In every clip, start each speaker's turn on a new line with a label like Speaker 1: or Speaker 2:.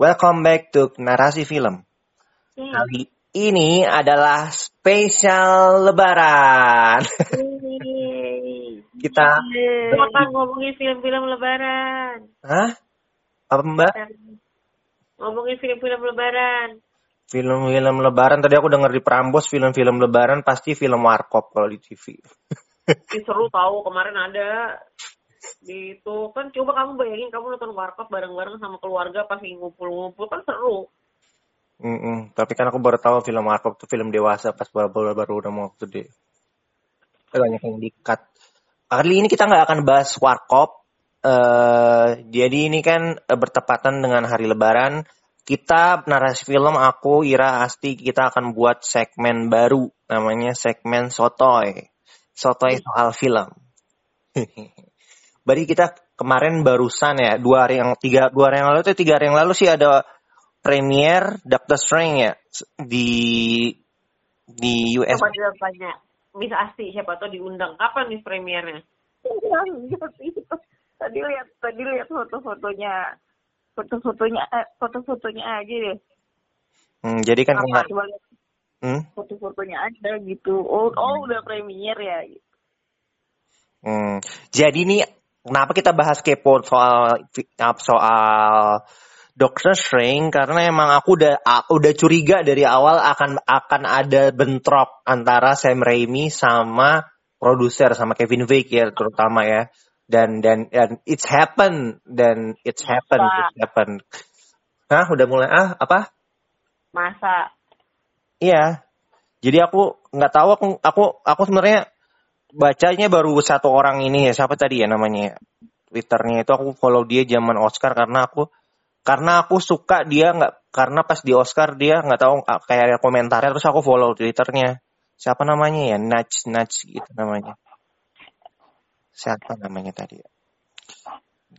Speaker 1: Welcome back to Narasi Film. Kali ini adalah spesial Lebaran. Kita
Speaker 2: Kapan ngomongin film-film lebaran?
Speaker 1: Hah? Apa Mbak?
Speaker 2: Ngomongin film-film lebaran.
Speaker 1: Film-film Lebaran tadi aku denger di Prambos film-film Lebaran pasti film Warkop kalau di TV.
Speaker 2: Ih, seru tahu kemarin ada di itu kan coba kamu bayangin kamu nonton warkop bareng-bareng sama keluarga pas ngumpul-ngumpul kan seru.
Speaker 1: Mm-mm. Tapi kan aku baru tahu film Warkop itu film dewasa pas baru baru udah mau gede. Banyak yang dikat. Kali ini kita nggak akan bahas Warkop. eh jadi ini kan eh, bertepatan dengan hari Lebaran. Kita narasi film aku Ira Asti kita akan buat segmen baru namanya segmen Sotoy. Sotoy soal film. Berarti kita kemarin barusan ya dua hari yang tiga dua hari yang lalu itu tiga hari yang lalu sih ada premier Doctor Strange ya di di US.
Speaker 2: Coba dia tanya. Miss Asti siapa tahu diundang. Kapan nih premiernya?
Speaker 3: tadi lihat tadi lihat foto-fotonya foto-fotonya eh, foto-fotonya aja deh
Speaker 1: Hmm, jadi kan kemarin
Speaker 3: coba lihat
Speaker 1: hmm,
Speaker 3: foto-fotonya ada gitu oh oh udah premier ya
Speaker 1: hmm. jadi nih kenapa kita bahas kepo soal soal Doctor Strange karena emang aku udah aku udah curiga dari awal akan akan ada bentrok antara Sam Raimi sama produser sama Kevin Feige ya terutama ya dan dan dan it's happen dan it's happen
Speaker 2: Masa?
Speaker 1: it's happen Hah udah mulai ah apa
Speaker 2: Masa?
Speaker 1: Iya. Jadi aku nggak tahu aku aku aku sebenarnya bacanya baru satu orang ini ya siapa tadi ya namanya ya? Twitternya itu aku follow dia zaman Oscar karena aku karena aku suka dia nggak karena pas di Oscar dia nggak tahu ah, kayak ada komentarnya terus aku follow Twitternya siapa namanya ya Nudge Nudge gitu namanya siapa namanya tadi ya?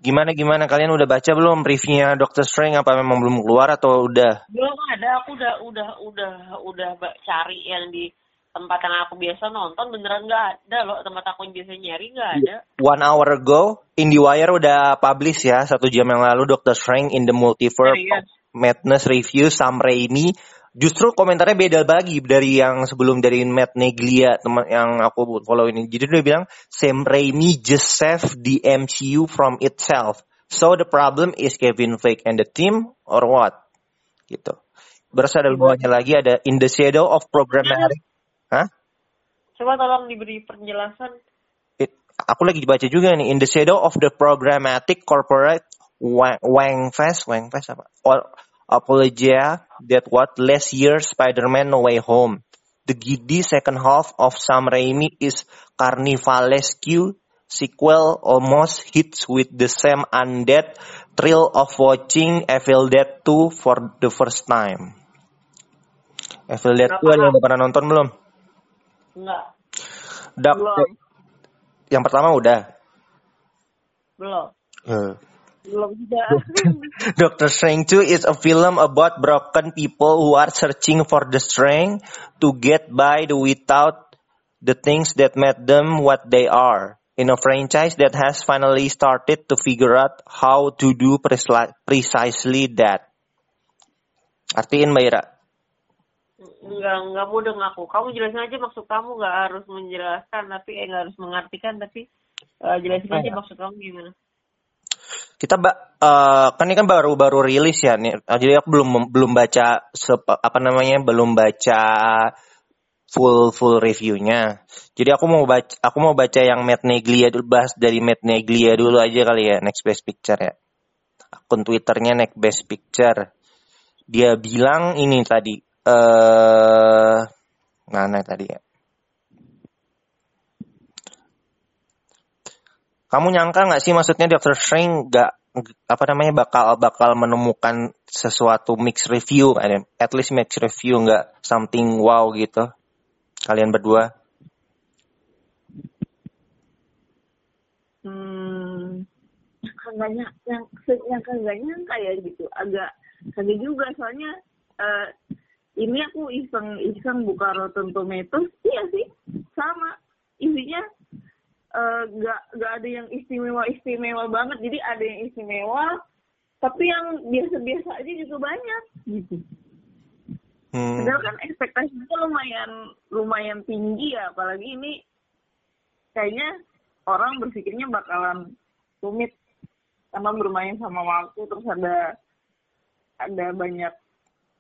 Speaker 1: Gimana gimana kalian udah baca belum briefnya Doctor Strange apa memang belum keluar atau udah?
Speaker 2: Belum ada. Aku udah udah udah udah cari yang di tempat yang aku biasa nonton beneran nggak ada loh tempat aku yang biasa nyari nggak ada.
Speaker 1: One hour ago, IndieWire udah publish ya satu jam yang lalu Doctor Strange in the Multiverse
Speaker 2: Serius?
Speaker 1: of Madness review Sam Raimi. Justru komentarnya beda lagi dari yang sebelum dari Matt Neglia teman yang aku follow ini. Jadi dia bilang Sam Raimi just saved the MCU from itself. So the problem is Kevin Feige and the team or what? Gitu. Berasa ada bawahnya lagi ada in the shadow of programmatic. Hah?
Speaker 2: Coba tolong diberi penjelasan.
Speaker 1: It- aku lagi baca juga nih in the shadow of the programmatic corporate Wang, Fest Wang Fest apa or apologia that what last year Spider-Man No Way Home the giddy second half of Sam Raimi is carnivalesque sequel almost hits with the same undead thrill of watching Evil Dead 2 for the first time Evil Dead 2 ada yang udah pernah nonton belum?
Speaker 2: Enggak,
Speaker 3: belum
Speaker 1: yang pertama udah
Speaker 2: belum.
Speaker 1: Eh.
Speaker 3: belum juga
Speaker 1: Doctor Strange 2 is a film about broken people who are searching for the strength to get by the without the things that made them what they are. In a franchise that has finally started to figure out how to do precisely that. Artiin Mbak Ira.
Speaker 2: Enggak, enggak mudah ngaku. Kamu jelasin aja maksud kamu nggak harus menjelaskan tapi eh nggak harus mengartikan tapi eh, jelasin aja maksud kamu gimana.
Speaker 1: Kita eh, kan ini kan baru baru rilis ya nih. Eh, Jadi aku belum belum baca apa namanya belum baca full full reviewnya. Jadi aku mau baca aku mau baca yang Matt Neglia dulu bahas dari Matt Neglia dulu aja kali ya Next Best Picture ya. Akun Twitternya Next Best Picture. Dia bilang ini tadi eh mana tadi ya? Kamu nyangka nggak sih maksudnya Doctor Strange nggak apa namanya bakal bakal menemukan sesuatu mix review, at least mix review nggak something wow gitu. Kalian berdua?
Speaker 3: hmm yang yang kagak nyangka ya gitu agak kaget juga soalnya eh, ini aku iseng iseng buka Rotten Tomatoes iya sih sama. Isinya eh, nggak nggak ada yang istimewa istimewa banget. Jadi ada yang istimewa tapi yang biasa-biasa aja juga banyak. Gitu.
Speaker 1: Hmm.
Speaker 3: Padahal kan ekspektasinya lumayan lumayan tinggi ya, apalagi ini kayaknya orang berpikirnya bakalan rumit. Karena bermain sama waktu terus ada ada banyak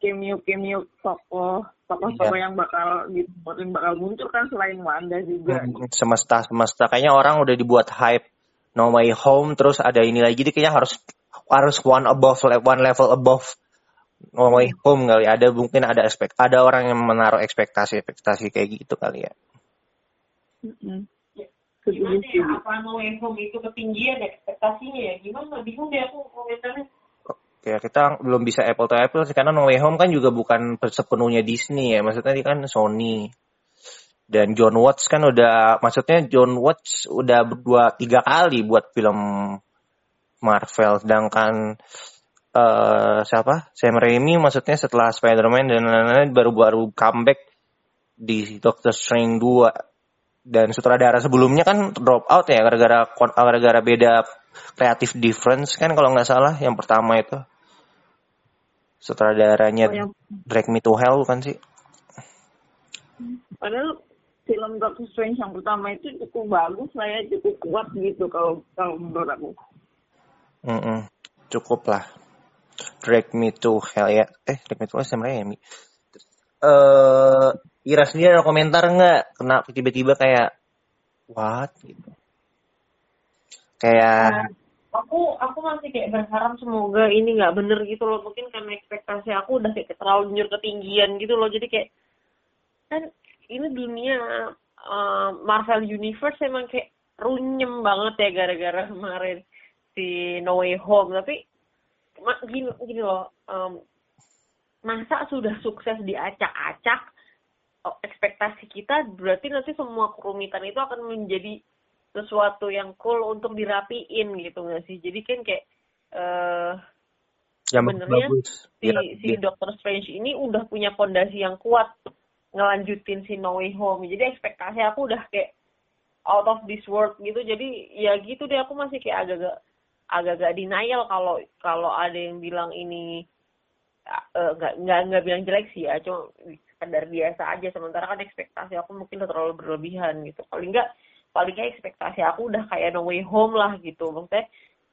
Speaker 3: cameo cameo tokoh tokoh tokoh
Speaker 1: Iya.
Speaker 3: yang bakal gitu bakal muncul kan selain Wanda juga.
Speaker 1: Hmm, semesta semesta kayaknya orang udah dibuat hype No Way Home terus ada ini lagi jadi kayaknya harus harus one above one level above No Way Home kali ada mungkin ada expect ada orang yang menaruh ekspektasi ekspektasi kayak gitu kali ya
Speaker 3: Mm-mm.
Speaker 2: Gimana
Speaker 3: Setuju,
Speaker 2: ya, apa no way home itu ketinggian ekspektasinya ya? Gimana? Bingung deh aku komentarnya.
Speaker 1: Ya kita belum bisa apple to apple sih karena No Way Home kan juga bukan sepenuhnya Disney ya. Maksudnya dia kan Sony dan John Watts kan udah maksudnya John Watts udah dua tiga kali buat film Marvel. Sedangkan eh siapa? Sam Raimi maksudnya setelah Spider-Man dan lain-lain baru-baru comeback di Doctor Strange 2 dan sutradara sebelumnya kan drop out ya gara-gara gara-gara beda creative difference kan kalau nggak salah yang pertama itu sutradaranya
Speaker 3: Oh, yang-
Speaker 1: Drag Me to Hell bukan sih?
Speaker 3: Padahal film Doctor Strange yang pertama itu cukup bagus lah ya, cukup kuat gitu kalau kalau menurut aku.
Speaker 1: Mm-mm. cukup lah. Drag Me to Hell ya. Eh Drag Me to Hell Sam Raimi eh Ira sendiri ada komentar nggak? Kena tiba-tiba kayak what? gitu. Kayak
Speaker 2: Aku aku masih kayak berharap semoga ini nggak bener gitu loh. Mungkin karena ekspektasi aku udah kayak terlalu nyur ketinggian gitu loh. Jadi kayak kan ini dunia uh, Marvel Universe emang kayak runyem banget ya gara-gara kemarin si No Way Home. Tapi gini gini loh. um, masa sudah sukses diacak-acak oh, ekspektasi kita berarti nanti semua kerumitan itu akan menjadi sesuatu yang cool untuk dirapiin gitu nggak sih? Jadi kan kayak eh
Speaker 1: yang
Speaker 2: sebenarnya si
Speaker 1: ya,
Speaker 2: si Doctor Strange ini udah punya fondasi yang kuat ngelanjutin si No Way Home. Jadi ekspektasi aku udah kayak out of this world gitu. Jadi ya gitu deh aku masih kayak agak-agak agak-agak denial kalau kalau ada yang bilang ini eh, nggak nggak nggak bilang jelek sih ya. Cuma sekedar biasa aja. Sementara kan ekspektasi aku mungkin udah terlalu berlebihan gitu. Paling nggak paling nggak ekspektasi aku udah kayak No Way Home lah gitu. Maksudnya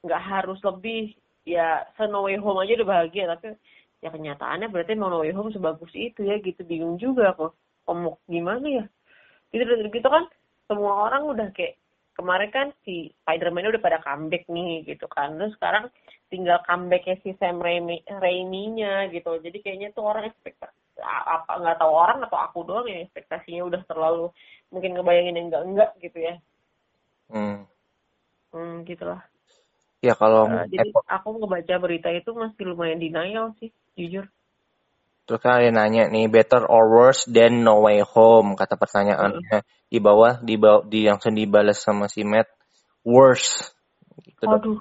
Speaker 2: nggak harus lebih ya se No Way Home aja udah bahagia. Tapi ya kenyataannya berarti No Way Home sebagus itu ya gitu. Bingung juga kok ngomong gimana ya? Gitu gitu kan semua orang udah kayak kemarin kan si Spider-Man udah pada comeback nih gitu kan. Terus sekarang tinggal comebacknya si Sam Raimi Raimi-nya gitu. Jadi kayaknya tuh orang ekspektasi apa nggak tahu orang atau aku doang yang ekspektasinya udah terlalu mungkin ngebayangin yang enggak enggak gitu ya
Speaker 1: hmm.
Speaker 2: hmm gitulah
Speaker 1: ya kalau
Speaker 2: Eh, jadi
Speaker 1: Apple-
Speaker 2: aku ngebaca berita itu masih lumayan denial sih jujur
Speaker 1: Terus kan ada yang nanya nih, better or worse than No Way Home? Kata pertanyaannya. Di bawah, di bawah, di langsung dibalas sama si Matt, worse. Gitu dong.
Speaker 2: aduh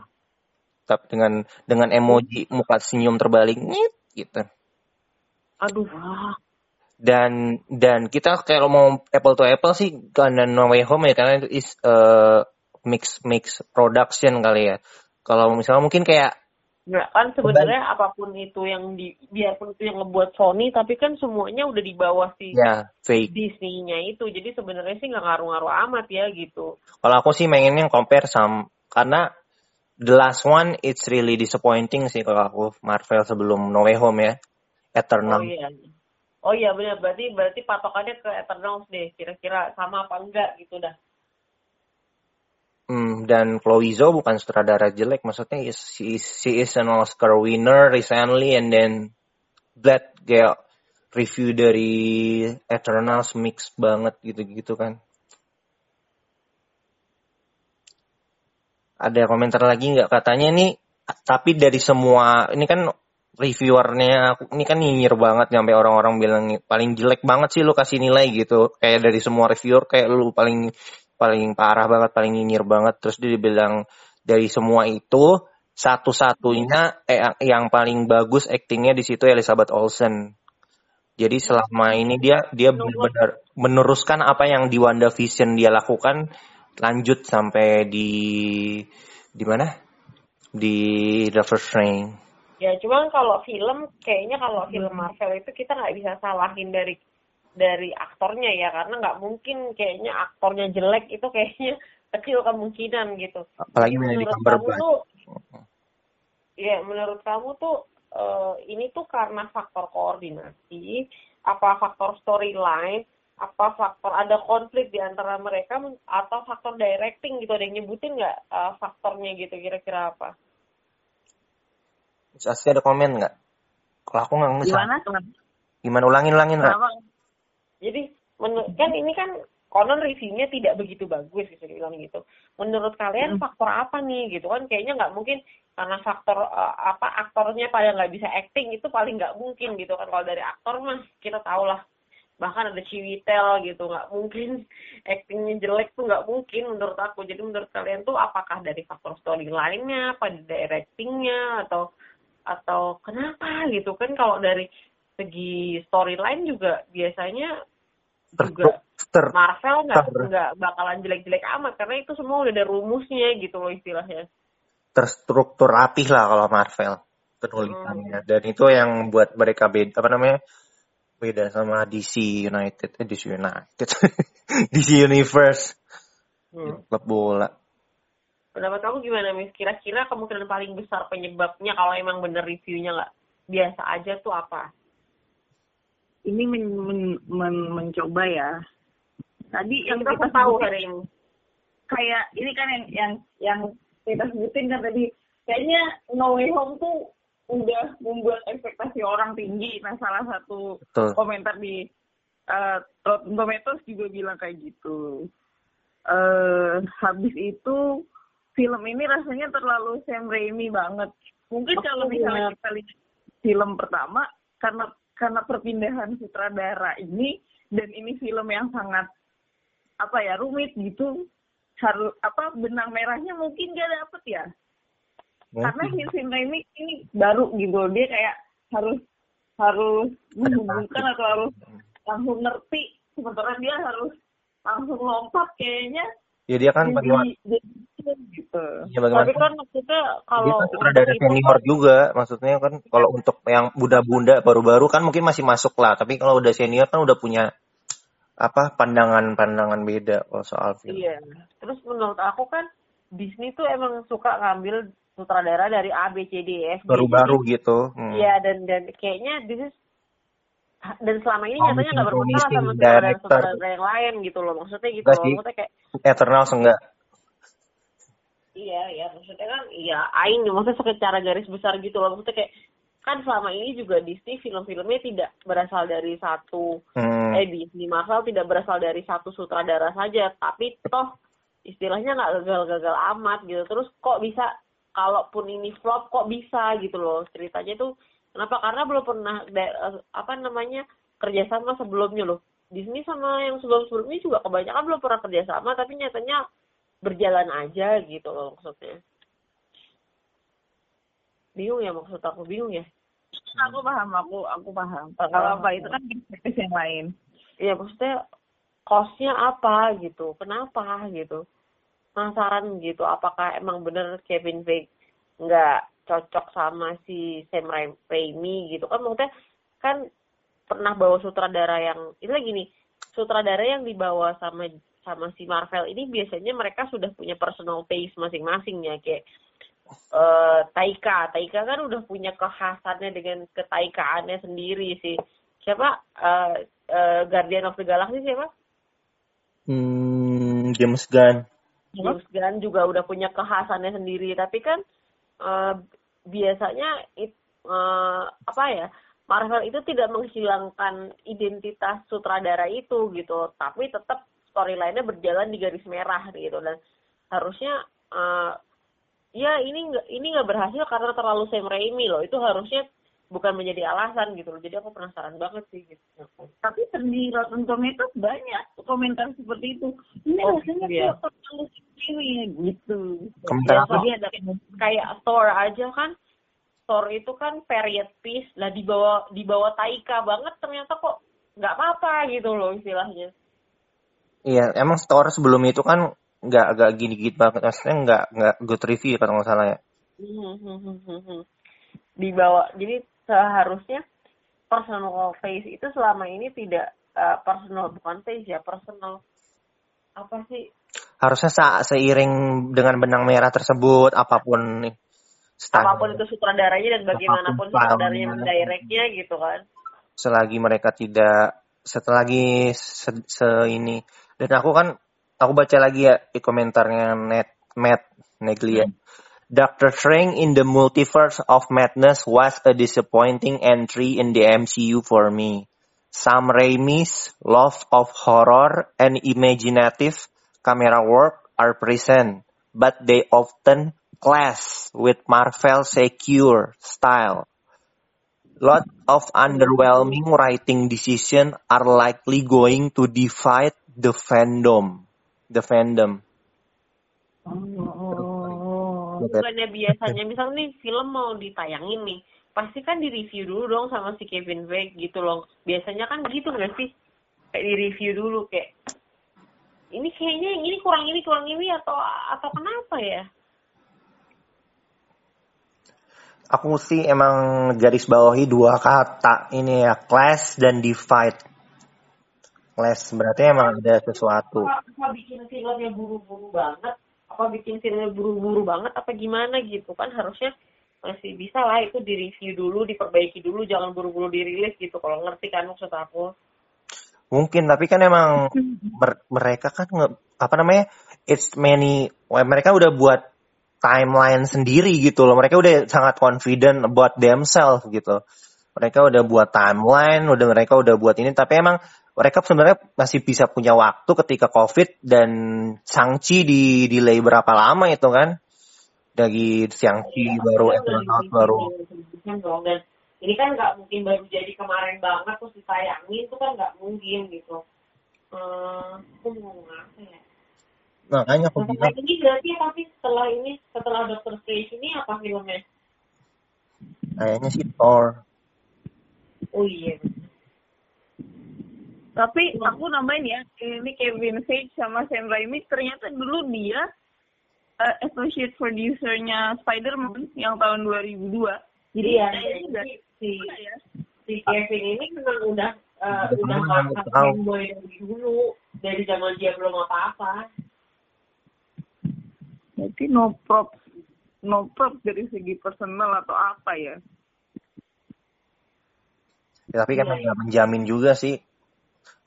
Speaker 1: Tapi dengan dengan emoji muka senyum terbalik, gitu.
Speaker 2: aduh
Speaker 1: Dan dan kita kalau mau apple to apple sih karena No Way Home ya karena itu is uh, mix mix production kali ya. Kalau misalnya mungkin kayak
Speaker 2: Nggak kan sebenarnya apa pun itu yang di biarpun itu yang ngebuat Sony tapi kan semuanya udah di bawah si
Speaker 1: ya fake.
Speaker 2: Disney-nya itu jadi sebenarnya sih nggak ngaruh-ngaruh amat ya gitu
Speaker 1: Kalau aku sih pengennya compare sama karena the last one it's really disappointing sih kalau aku Marvel sebelum No Way Home ya. Eternal.
Speaker 2: oh iya oh iya benar berarti berarti patokannya ke Eternals deh kira-kira sama apa enggak gitu dah.
Speaker 1: Hmm, dan Chloe Zhao bukan sutradara jelek, maksudnya is, she, is, she is an Oscar winner recently and then that kayak review dari Eternals mix banget gitu-gitu kan. Ada komentar lagi nggak? Katanya nih tapi dari semua ini kan reviewernya aku ini kan nyinyir banget sampai orang-orang bilang paling jelek banget sih lu kasih nilai gitu. Kayak dari semua reviewer kayak lu paling paling parah banget paling nyinyir banget. Terus dia bilang dari semua itu satu-satunya eh, yang paling bagus aktingnya di situ Elizabeth Olsen. Jadi selama ini dia dia benar-benar meneruskan apa yang di WandaVision dia lakukan lanjut sampai di di mana? Di First Rain.
Speaker 2: Ya cuman kalau film kayaknya kalau film Marvel itu kita nggak bisa salahin dari dari aktornya ya karena nggak mungkin kayaknya aktornya jelek itu kayaknya kecil kemungkinan gitu.
Speaker 1: Apalagi
Speaker 2: Jadi
Speaker 1: Benedict
Speaker 2: menurut kamu tuh, ya menurut kamu tuh eh, ini tuh karena faktor koordinasi, apa faktor storyline, apa faktor ada konflik di antara mereka atau faktor directing gitu ada yang nyebutin nggak eh, faktornya gitu kira-kira apa?
Speaker 1: Terus Asli ada komen nggak? Kalau aku nggak ngerti.
Speaker 3: Gimana?
Speaker 1: Gimana ulangin ulangin Ra?
Speaker 2: Jadi kan ini kan konon reviewnya tidak begitu bagus bisa dibilang gitu. Menurut kalian
Speaker 3: Hmm.
Speaker 2: faktor apa nih gitu kan? Kayaknya nggak mungkin karena faktor eh, apa aktornya pada nggak bisa acting itu paling nggak mungkin gitu kan. Kalau dari aktor mah kita tahu lah. Bahkan ada Ciwitel gitu nggak mungkin actingnya jelek tuh nggak mungkin menurut aku. Jadi menurut kalian tuh apakah dari faktor storyline-nya, pada directingnya atau atau kenapa gitu kan kalau dari segi storyline juga biasanya juga
Speaker 1: Ter,
Speaker 2: Marvel nggak nggak bakalan jelek-jelek amat karena itu semua udah ada rumusnya gitu loh istilahnya.
Speaker 1: terstruktur rapih lah kalau Marvel penulisannya. Dan itu yang buat mereka beda apa namanya? Beda sama DC United, eh, DC United, DC Universe,
Speaker 2: Hmm.
Speaker 1: klub bola.
Speaker 2: Pendapat kamu gimana Miss? Kira-kira kemungkinan paling besar penyebabnya kalau emang bener reviewnya nggak biasa aja tuh apa?
Speaker 3: Ini men, men- men- mencoba ya. Tadi yang
Speaker 2: Kita
Speaker 3: kita
Speaker 2: tahu
Speaker 3: sebutin
Speaker 2: hari ini.
Speaker 3: kayak ini kan yang yang yang kita sebutin kan tadi kayaknya No Way Home tuh udah membuat ekspektasi orang tinggi. Nah salah satu
Speaker 1: Betul.
Speaker 3: komentar di uh, Rotten Tomatoes juga bilang kayak gitu. eh habis itu film ini rasanya terlalu Sam Raimi banget. Mungkin kalau misalnya kita lihat film pertama karena karena perpindahan sutradara ini dan ini film yang sangat apa ya rumit gitu harus apa benang merahnya mungkin gak dapet ya karena
Speaker 1: Mungkin.
Speaker 3: Sam Raimi ini baru gitu dia kayak harus harus menghubungkan atau harus langsung ngerti sementara dia harus langsung lompat kayaknya
Speaker 1: Ya dia kan bagaimana?
Speaker 3: jadi, gitu
Speaker 1: Ya bagaimana?
Speaker 2: Tapi kan maksudnya kalau
Speaker 1: kan sutradara
Speaker 2: itu
Speaker 1: senior juga, maksudnya kan kalau untuk yang bunda-bunda baru-baru kan mungkin masih masuk lah, tapi kalau udah senior kan udah punya apa pandangan-pandangan beda kalau soal film.
Speaker 2: Iya. Terus menurut aku kan Disney tuh emang suka ngambil sutradara dari A B C D E F.
Speaker 1: Baru-baru gitu. Hmm.
Speaker 2: Iya dan dan kayaknya this is dan selama ini
Speaker 1: Oh,
Speaker 2: nyatanya nggak bermasalah sama sutradara-sutradara yang lain gitu loh. Maksudnya gitu loh. Maksudnya kayak
Speaker 1: Eternals enggak.
Speaker 2: Iya iya maksudnya kan iya aing maksudnya secara garis besar gitu loh. Maksudnya kayak kan selama ini juga Disney film-filmnya tidak berasal dari satu
Speaker 1: Hmm.
Speaker 2: eh Disney Marvel tidak berasal dari satu sutradara saja, tapi toh istilahnya nggak gagal-gagal amat gitu. Terus kok bisa kalaupun ini flop kok bisa gitu loh ceritanya tuh kenapa karena belum pernah eh, apa namanya kerjasama sebelumnya loh Disney sama yang sebelum-sebelumnya juga kebanyakan belum pernah kerjasama tapi nyatanya berjalan aja gitu loh maksudnya. Bingung ya maksud aku bingung ya.
Speaker 3: Aku paham aku aku paham. Kalau apa itu kan perspektif yang lain.
Speaker 2: Iya maksudnya costnya apa gitu kenapa gitu penasaran gitu apakah emang bener Kevin Feige nggak cocok sama si Sam Ra- Raimi gitu. Kan maksudnya kan pernah bawa sutradara yang ini lagi nih sutradara yang dibawa sama sama si Marvel ini biasanya mereka sudah punya personal taste masing-masing ya kayak eh Taika. Taika kan udah punya kekhasannya dengan ketaikaannya sendiri sih. Siapa? Eh eh, Guardian of the Galaxy siapa?
Speaker 1: Hmm, James Gunn.
Speaker 2: James Gunn juga udah punya kekhasannya sendiri. Tapi kan eh, biasanya it, eh, apa ya Marvel itu tidak menghilangkan identitas sutradara itu gitu. Tapi tetap storyline-nya berjalan di garis merah gitu. Dan harusnya eh, ya ini nggak ini nggak berhasil karena terlalu Sam Raimi loh. Itu harusnya bukan menjadi alasan gitu loh. Jadi aku penasaran banget sih gitu.
Speaker 3: Tapi di Rotten Tomatoes banyak komentar seperti itu. Ini
Speaker 2: Oh,
Speaker 3: rasanya
Speaker 2: iya.
Speaker 3: terlalu sendiri gitu.
Speaker 1: Komentar
Speaker 2: Ya,
Speaker 1: apa?
Speaker 3: jadi ada
Speaker 2: kayak Thor aja kan. Thor itu kan period piece lah dibawa dibawa Taika banget ternyata kok nggak apa-apa gitu loh istilahnya
Speaker 1: Iya, emang store sebelum itu kan nggak agak gini-gini banget, maksudnya nggak nggak good review kalau nggak salah ya.
Speaker 2: Hmm, hmm, hmm, dibawa jadi seharusnya personal face itu selama ini tidak uh, personal bukan face ya personal apa sih?
Speaker 1: Harusnya sa seiring dengan benang merah tersebut apa pun nih style,
Speaker 2: apa pun itu sutradaranya dan bagaimanapun
Speaker 1: Apa
Speaker 2: pun
Speaker 1: sutradaranya
Speaker 2: mendirectnya gitu kan.
Speaker 1: Selagi mereka tidak selagi se, se- ini dan aku kan aku baca lagi ya di komentarnya net Matt Neglia Doctor Strange in the Multiverse of Madness was a disappointing entry in the MCU for me. Sam Raimi's love of horror and imaginative camera work are present, but they often clash with Marvel's secure style. Lot of underwhelming writing decision are likely going to divide the fandom. The fandom.
Speaker 2: Oh,
Speaker 1: Betul.
Speaker 2: bukannya biasanya misal nih film mau ditayangin nih, pasti kan di review dulu dong sama si Kevin Feige gitu loh. Biasanya kan gitu nggak sih? Kayak di review dulu kayak ini kayaknya yang ini kurang ini kurang ini atau atau kenapa ya?
Speaker 1: Aku sih emang garis bawahi dua kata ini ya, clash dan divide. Clash berarti emang ada sesuatu.
Speaker 2: Apa, bikin filmnya buru-buru banget? Apa bikin filmnya buru-buru banget? Apa gimana gitu kan harusnya masih bisa lah itu di review dulu, diperbaiki dulu, jangan buru-buru dirilis gitu. Kalau ngerti kan maksud aku.
Speaker 1: Mungkin tapi kan emang mer- mereka kan nge- apa namanya? It's many mereka udah buat timeline sendiri gitu loh. Mereka udah sangat confident about themselves gitu. Mereka udah buat timeline, udah mereka udah buat ini tapi emang mereka sebenarnya masih bisa punya waktu ketika Covid dan Shang-Chi di delay berapa lama itu kan? Dari baru Eternals
Speaker 2: iya,
Speaker 1: baru
Speaker 2: iya, dong. Dan ini kan nggak mungkin baru jadi kemarin banget terus ditayangin itu kan nggak mungkin gitu. Hmm, aku mau ngomong apa ya?
Speaker 1: makanya aku
Speaker 2: Nah,
Speaker 1: bilang
Speaker 2: ini berarti tapi setelah ini setelah Doctor Strange ini apa filmnya?
Speaker 1: kayaknya sih Thor.
Speaker 2: Oh iya.
Speaker 3: Tapi aku nambahin ya, ini Kevin Feige sama Sam Raimi ternyata dulu dia eh, associate producer-nya Spider-Man yang tahun 2002. Jadi
Speaker 2: Iya,
Speaker 3: kayaknya juga
Speaker 2: jadi si
Speaker 3: ya.
Speaker 2: si Kevin ini memang udah uh,
Speaker 1: Udah
Speaker 2: fanboy dulu dari zaman dia belum apa-apa.
Speaker 3: Berarti no props, no props dari segi personal atau apa ya?
Speaker 1: Ya, tapi kan
Speaker 2: Iya,
Speaker 1: nggak menjamin juga sih.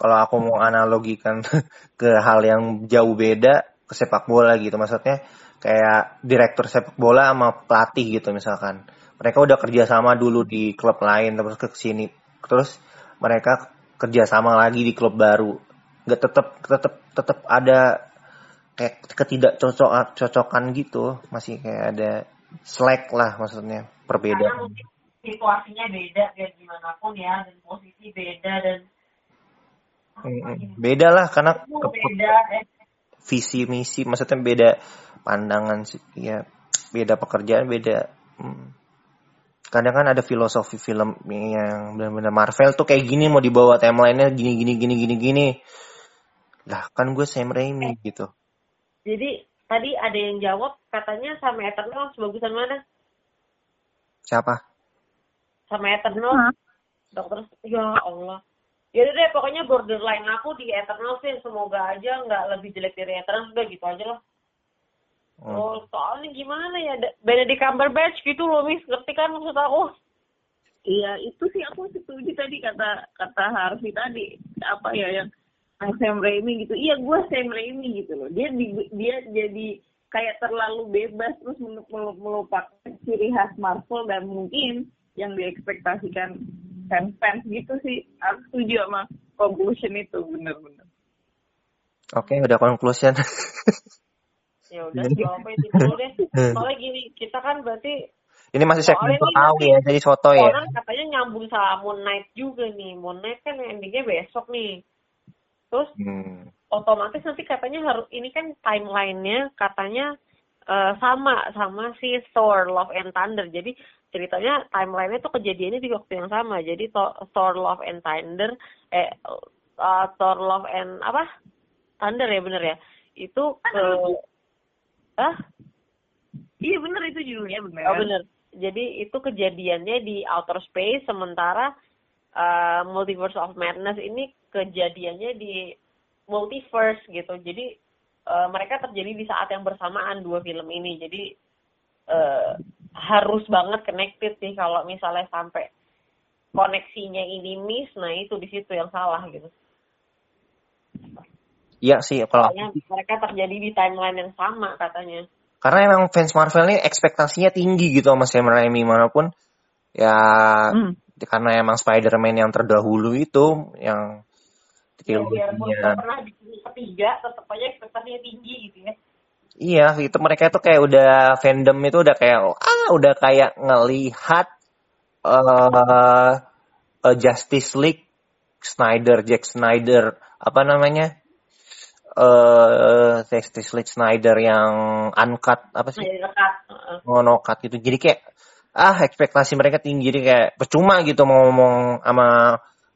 Speaker 1: Kalau aku mau analogikan ke hal yang jauh beda ke sepak bola gitu, maksudnya kayak direktur sepak bola sama pelatih gitu misalkan. Mereka udah kerjasama dulu di klub lain terus ke sini, terus mereka kerjasama lagi di klub baru. Nggak tetap tetap tetap ada kayak ketidakcocokan cocokan gitu, masih kayak ada slack lah maksudnya perbedaan.
Speaker 2: situasinya beda biar gimana pun ya dan posisi beda dan.
Speaker 1: Beda lah karena
Speaker 2: beda eh.
Speaker 1: visi misi maksudnya beda pandangan sih ya beda pekerjaan beda hmm. kadang kan ada filosofi film yang benar-benar Marvel tuh kayak gini mau dibawa timelinenya gini gini gini gini gini lah kan gue Sam Raimi gitu
Speaker 2: Jadi tadi ada yang jawab katanya sama Eternal sebagusan mana?
Speaker 1: siapa
Speaker 2: Sama Eternal. Dokter ya Allah. Ya udah deh pokoknya borderline aku di Eternal sih semoga aja nggak lebih jelek dari Eternal udah gitu aja lah.
Speaker 1: Hmm.
Speaker 2: Oh, soalnya gimana ya? Da- Benedict Cumberbatch gitu loh, Miss. Ngerti kan maksud aku?
Speaker 3: Iya, itu sih aku setuju tadi kata kata Harvey tadi apa ya yang yang Sam Raimi gitu. Iya, gue Sam Raimi gitu loh. Dia di, dia jadi kayak terlalu bebas terus melu- melu- melupakan ciri khas Marvel dan mungkin yang diekspektasikan fans-fans gitu sih. Aku setuju sama conclusion itu bener-bener.
Speaker 1: oke udah conclusion
Speaker 2: Ya udah, jawabnya itu dulu deh. Soalnya gini, kita kan berarti
Speaker 1: ini masih segmen tahu ya jadi soto ya
Speaker 2: orang katanya nyambung sama Moon Knight juga nih. Moon Knight kan endingnya besok nih. Terus
Speaker 1: hmm.
Speaker 2: otomatis nanti katanya harus ini kan timelinenya katanya eh, sama sama si Thor Love and Thunder. Jadi ceritanya timelinenya tuh kejadiannya di waktu yang sama. Jadi Thor, Love and Thunder eh eh, Thor Love and apa? Thunder ya bener ya. Itu ke ah
Speaker 3: Iya bener itu judulnya bener.
Speaker 2: Oh bener. Jadi itu kejadiannya di outer space sementara uh, Multiverse of Madness ini kejadiannya di multiverse gitu. Jadi uh, mereka terjadi di saat yang bersamaan dua film ini. Jadi uh, harus banget connected sih kalau misalnya sampai koneksinya ini miss, nah itu di situ yang salah gitu.
Speaker 1: Iya sih kalau
Speaker 2: Soalnya mereka terjadi di timeline yang sama katanya.
Speaker 1: karena emang fans Marvel ini ekspektasinya tinggi gitu sama Sam Raimi mana pun ya
Speaker 3: Hmm.
Speaker 1: karena emang Spider-Man yang terdahulu itu yang
Speaker 2: Ya, biarpun pernah di ketiga, tetap aja ekspektasinya tinggi gitu ya.
Speaker 1: Iya, itu mereka tuh kayak udah fandom itu udah kayak ah udah kayak ngelihat eh eh, Justice League Snyder, Jack Snyder, apa namanya? eh Justice League Snyder yang uncut apa sih?
Speaker 2: Heeh.
Speaker 1: monocut gitu. Jadi kayak ah ekspektasi mereka tinggi jadi kayak percuma gitu mau ngomong sama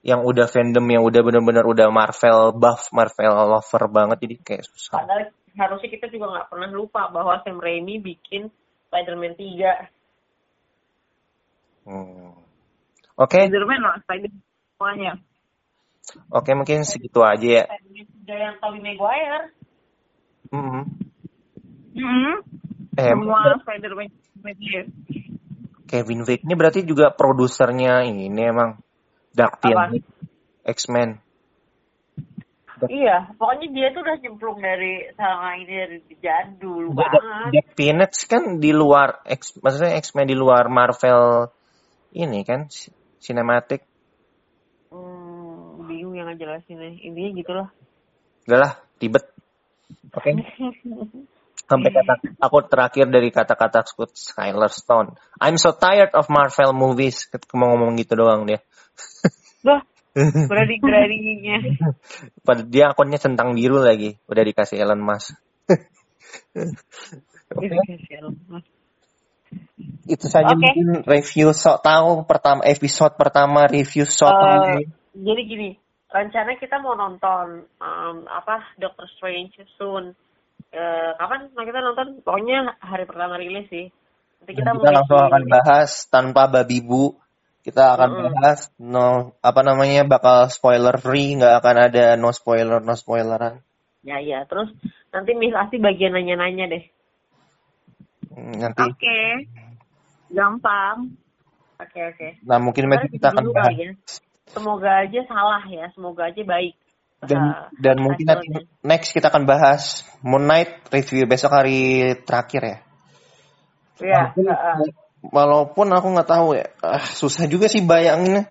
Speaker 1: yang udah fandom yang udah bener-bener udah Marvel buff, Marvel lover banget jadi kayak susah.
Speaker 2: Padahal harusnya kita juga nggak pernah lupa bahwa Sam Raimi bikin Spider-Man 3.
Speaker 1: Hmm. Oke,
Speaker 3: Spiderman lah, Spider semuanya.
Speaker 1: oke mungkin segitu aja ya.
Speaker 2: Spider-Man 3 yang Tobey Maguire.
Speaker 1: Hmm.
Speaker 3: Hmm.
Speaker 1: Eh,
Speaker 3: Semua Spiderman.
Speaker 1: Kevin Feige ini berarti juga produsernya ini emang Dark? Phoenix, X-Men.
Speaker 2: Iya, pokoknya dia tuh udah nyemplung dari sama ini dari jadul banget.
Speaker 1: Dark Phoenix kan di luar X, maksudnya X-Men di luar Marvel ini kan cinematic.
Speaker 2: Hmm, bingung yang ngejelasinnya. Intinya gitulah.
Speaker 1: Gak lah, ribet. Oke. Sampai kata aku terakhir dari kata-kata Skyler Stone. I'm so tired of Marvel movies. Mau ngomong gitu doang dia.
Speaker 2: Wah, berani-beraninya.
Speaker 1: Padahal dia akunnya centang biru lagi. Udah dikasih Elon Musk. Itu saja
Speaker 2: Oke.
Speaker 1: mungkin review sok tahu pertama episode pertama review sok tahu.
Speaker 2: jadi gini, rencana kita mau nonton um, apa Doctor Strange soon. Eh, kapan kita nonton? Pokoknya hari pertama rilis sih. Nanti kita
Speaker 1: Dan
Speaker 2: mau
Speaker 1: kita langsung akan bahas tanpa babi bu. Kita akan bahas no apa namanya bakal spoiler free, nggak akan ada no spoiler no spoileran.
Speaker 2: Ya ya, terus nanti Miss Asti bagian nanya-nanya deh.
Speaker 1: Hmm, Nanti,
Speaker 3: Oke. Gampang.
Speaker 2: Oke oke.
Speaker 1: nah mungkin nanti kita akan
Speaker 2: Dulu
Speaker 1: bahas
Speaker 2: ya. Semoga aja salah ya, semoga aja baik.
Speaker 1: dan dan mungkin nanti next kita akan bahas Moon Knight review besok hari terakhir ya.
Speaker 2: Iya,
Speaker 1: Walaupun,
Speaker 2: heeh.
Speaker 1: Walaupun aku nggak tahu ya, ah, susah juga sih bayanginnya.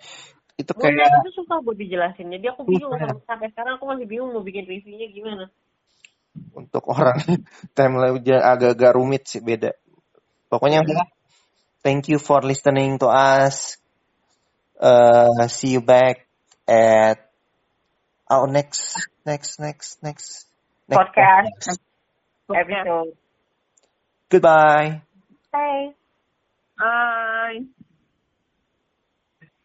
Speaker 1: Itu kayak
Speaker 2: Knight itu susah buat dijelasin. Jadi aku bingung
Speaker 1: Susah.
Speaker 2: sampai- sekarang aku masih bingung mau bikin reviewnya gimana.
Speaker 1: untuk orang timeline agak-agak rumit sih beda. Pokoknya udah. Thank you for listening to us. Uh, see you back at our next next next next next
Speaker 2: Podcast.
Speaker 3: Oke.
Speaker 2: Episode.
Speaker 1: Goodbye.
Speaker 2: Bye.
Speaker 3: Bye.